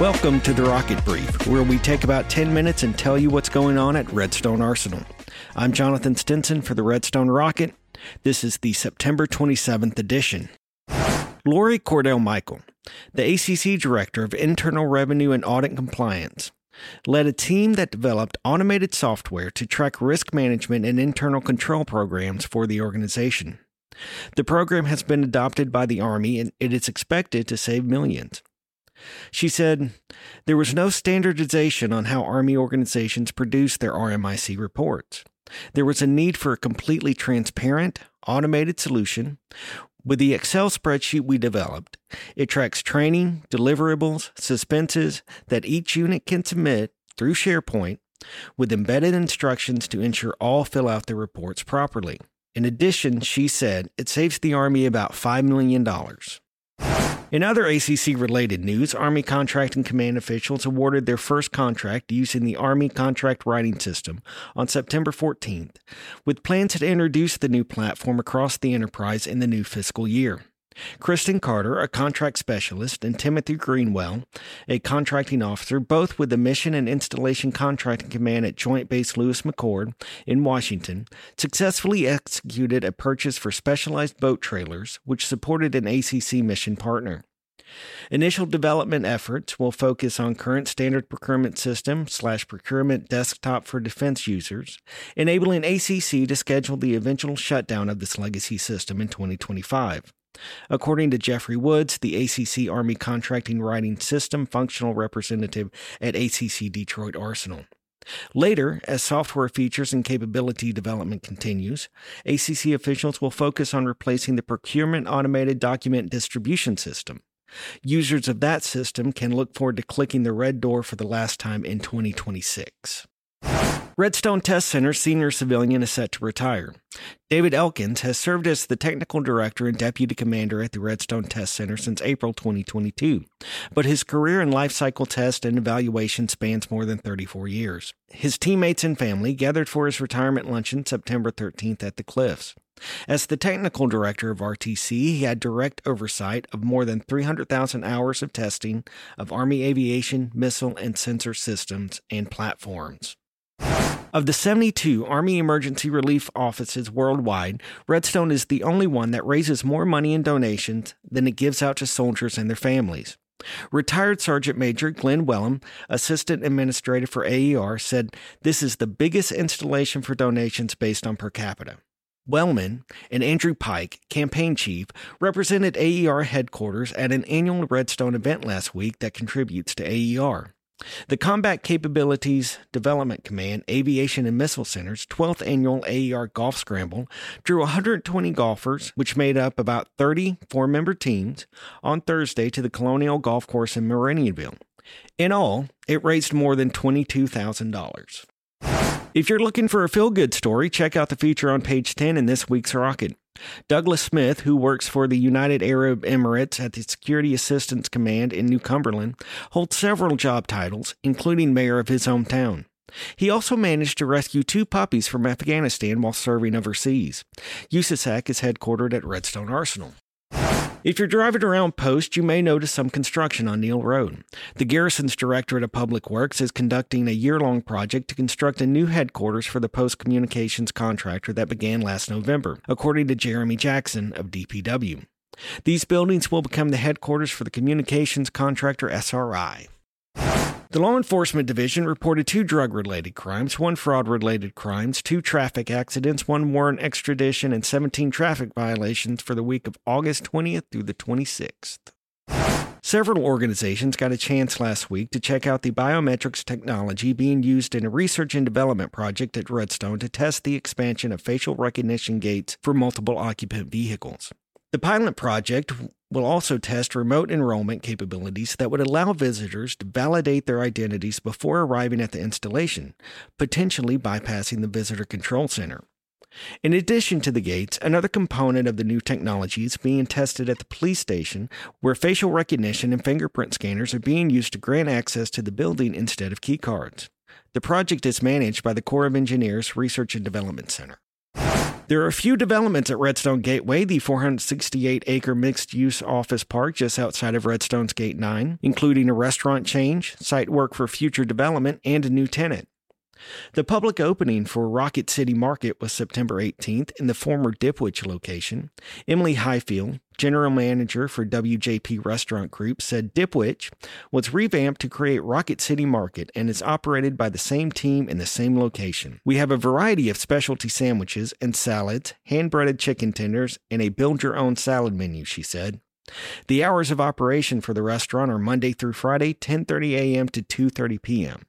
Welcome to the Rocket Brief, where we take about 10 minutes and tell you what's going on at Redstone Arsenal. I'm Jonathan Stinson for the Redstone Rocket. This is the September 27th edition. Lori Cordell Michael, the ACC Director of Internal Review and Audit Compliance, led a team that developed automated software to track risk management and internal control programs for the organization. The program has been adopted by the Army and it is expected to save millions. She said there was no standardization on how Army organizations produce their RMIC reports. There was a need for a completely transparent, automated solution. With the Excel spreadsheet we developed, it tracks training, deliverables, suspenses that each unit can submit through SharePoint with embedded instructions to ensure all fill out their reports properly. In addition, she said it saves the Army about $5 million. In other ACC related news, Army Contracting Command officials awarded their first contract using the Army Contract Writing System on September 14th, with plans to introduce the new platform across the enterprise in the new fiscal year. Kristen Carter, a contract specialist, and Timothy Greenwell, a contracting officer, both with the Mission and Installation Contracting Command at Joint Base Lewis McChord in Washington, successfully executed a purchase for specialized boat trailers, which supported an ACC mission partner. Initial development efforts will focus on current standard procurement system slash procurement desktop for defense users, enabling ACC to schedule the eventual shutdown of this legacy system in 2025. According to Jeffrey Woods, the ACC Army Contracting Writing System functional representative at ACC Detroit Arsenal. Later, as software features and capability development continues, ACC officials will focus on replacing the procurement automated document distribution system. Users of that system can look forward to clicking the red door for the last time in 2026. Redstone Test Center senior civilian is set to retire. David Elkins has served as the technical director and deputy commander at the Redstone Test Center since April 2022, but his career in life cycle test and evaluation spans more than 34 years. His teammates and family gathered for his retirement luncheon September 13th at the Cliffs. As the technical director of RTC, he had direct oversight of more than 300,000 hours of testing of Army aviation, missile, and sensor systems and platforms. Of the 72 Army Emergency Relief Offices worldwide, Redstone is the only one that raises more money in donations than it gives out to soldiers and their families. Retired Sergeant Major Glenn Wellham, Assistant Administrator for AER, said this is the biggest installation for donations based on per capita. Wellman and Andrew Pike, campaign chief, represented AER headquarters at an annual Redstone event last week that contributes to AER. The Combat Capabilities Development Command Aviation and Missile Center's 12th annual AER Golf Scramble drew 120 golfers, which made up about 30 four member teams, on Thursday to the Colonial Golf Course in Meridianville. In all, it raised more than $22,000. If you're looking for a feel good story, check out the feature on page 10 in this week's Rocket. Douglas Smith, who works for the United Arab Emirates at the Security Assistance Command in New Cumberland, holds several job titles, including mayor of his hometown. He also managed to rescue two puppies from Afghanistan while serving overseas. USASAC is headquartered at Redstone Arsenal. If you're driving around Post, you may notice some construction on Neil Road. The Garrison's Directorate of Public Works is conducting a year long project to construct a new headquarters for the Post Communications contractor that began last November, according to Jeremy Jackson of DPW. These buildings will become the headquarters for the communications contractor SRI. The Law Enforcement Division reported two drug related crimes, one fraud related crimes, two traffic accidents, one warrant extradition, and 17 traffic violations for the week of August 20th through the 26th. Several organizations got a chance last week to check out the biometrics technology being used in a research and development project at Redstone to test the expansion of facial recognition gates for multiple occupant vehicles. The pilot project will also test remote enrollment capabilities that would allow visitors to validate their identities before arriving at the installation, potentially bypassing the visitor control center. In addition to the gates, another component of the new technology is being tested at the police station, where facial recognition and fingerprint scanners are being used to grant access to the building instead of keycards. The project is managed by the Corps of Engineers Research and Development Center. There are a few developments at Redstone Gateway, the 468 acre mixed use office park just outside of Redstone's Gate 9, including a restaurant change, site work for future development, and a new tenant. The public opening for Rocket City Market was September 18th in the former Dipwich location. Emily Highfield, general manager for WJP Restaurant Group, said Dipwich was revamped to create Rocket City Market and is operated by the same team in the same location. We have a variety of specialty sandwiches and salads, hand breaded chicken tenders, and a build your own salad menu, she said. The hours of operation for the restaurant are Monday through Friday, 10:30 a.m. to 2:30 p.m.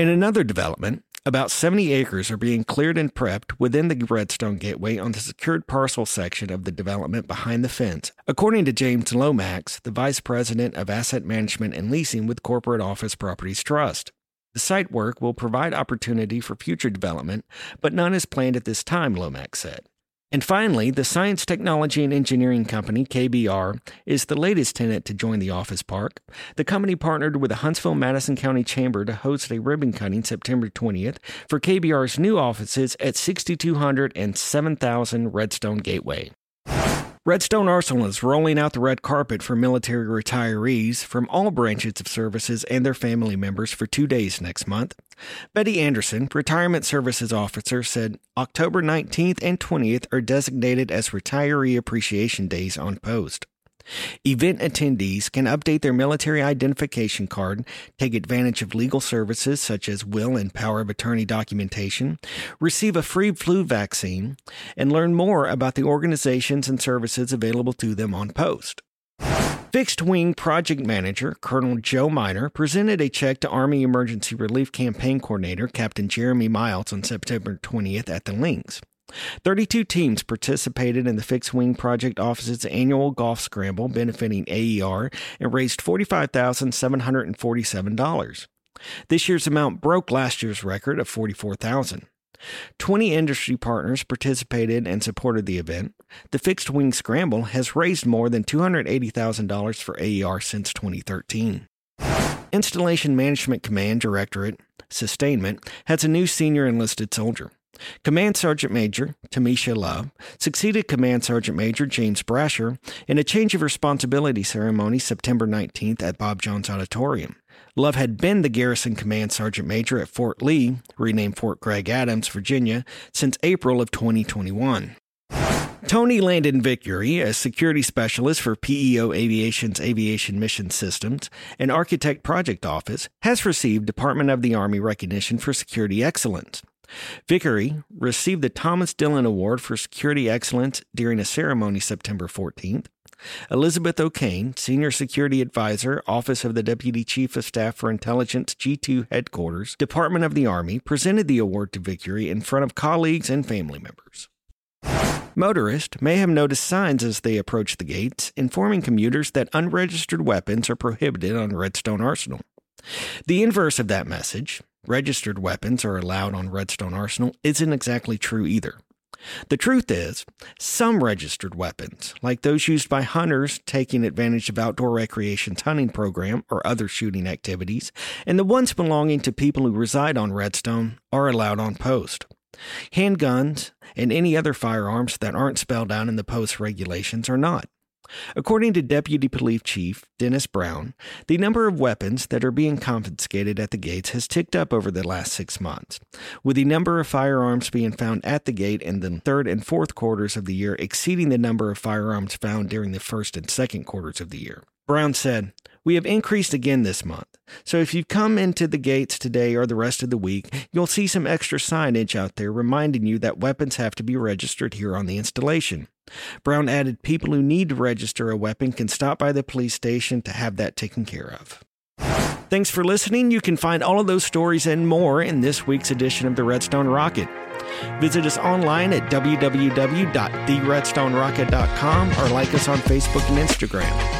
In another development, about 70 acres are being cleared and prepped within the Redstone Gateway on the secured parcel section of the development behind the fence, according to James Lomax, the Vice President of Asset Management and Leasing with Corporate Office Properties Trust. The site work will provide opportunity for future development, but none is planned at this time, Lomax said. And finally, the science, technology, and engineering company, KBR, is the latest tenant to join the office park. The company partnered with the Huntsville Madison County Chamber to host a ribbon cutting September 20th for KBR's new offices at 6200 and 7000 Redstone Gateway. Redstone Arsenal is rolling out the red carpet for military retirees from all branches of services and their family members for two days next month. Betty Anderson, Retirement Services Officer, said October 19th and 20th are designated as Retiree Appreciation Days on post. Event attendees can update their military identification card, take advantage of legal services such as will and power of attorney documentation, receive a free flu vaccine, and learn more about the organizations and services available to them on post. Fixed Wing Project Manager Colonel Joe Miner presented a check to Army Emergency Relief Campaign Coordinator Captain Jeremy Miles on September 20th at the links. 32 teams participated in the Fixed Wing Project Office's annual golf scramble benefiting AER and raised $45,747. This year's amount broke last year's record of 44,000. 20 industry partners participated and supported the event. The Fixed Wing Scramble has raised more than $280,000 for AER since 2013. Installation Management Command Directorate Sustainment has a new senior enlisted soldier. Command Sergeant Major Tamisha Love succeeded Command Sergeant Major James Brasher in a change of responsibility ceremony September 19th at Bob Jones Auditorium. Love had been the garrison command sergeant major at Fort Lee, renamed Fort Gregg Adams, Virginia, since April of 2021. Tony Landon Vickery, a security specialist for PEO Aviation's Aviation Mission Systems and Architect Project Office, has received Department of the Army recognition for security excellence. Vickery received the Thomas Dillon Award for Security Excellence during a ceremony September 14th. Elizabeth O'Kane, Senior Security Advisor, Office of the Deputy Chief of Staff for Intelligence G2 Headquarters, Department of the Army, presented the award to Vickery in front of colleagues and family members. Motorists may have noticed signs as they approach the gates informing commuters that unregistered weapons are prohibited on Redstone Arsenal. The inverse of that message, registered weapons are allowed on Redstone Arsenal, isn't exactly true either. The truth is, some registered weapons, like those used by hunters taking advantage of outdoor recreation's hunting program or other shooting activities, and the ones belonging to people who reside on Redstone, are allowed on post. Handguns and any other firearms that aren't spelled out in the post regulations are not. According to Deputy Police Chief Dennis Brown, the number of weapons that are being confiscated at the gates has ticked up over the last six months, with the number of firearms being found at the gate in the third and fourth quarters of the year exceeding the number of firearms found during the first and second quarters of the year. Brown said, We have increased again this month. So if you come into the gates today or the rest of the week, you'll see some extra signage out there reminding you that weapons have to be registered here on the installation. Brown added people who need to register a weapon can stop by the police station to have that taken care of. Thanks for listening. You can find all of those stories and more in this week's edition of the Redstone Rocket. Visit us online at www.theredstonerocket.com or like us on Facebook and Instagram.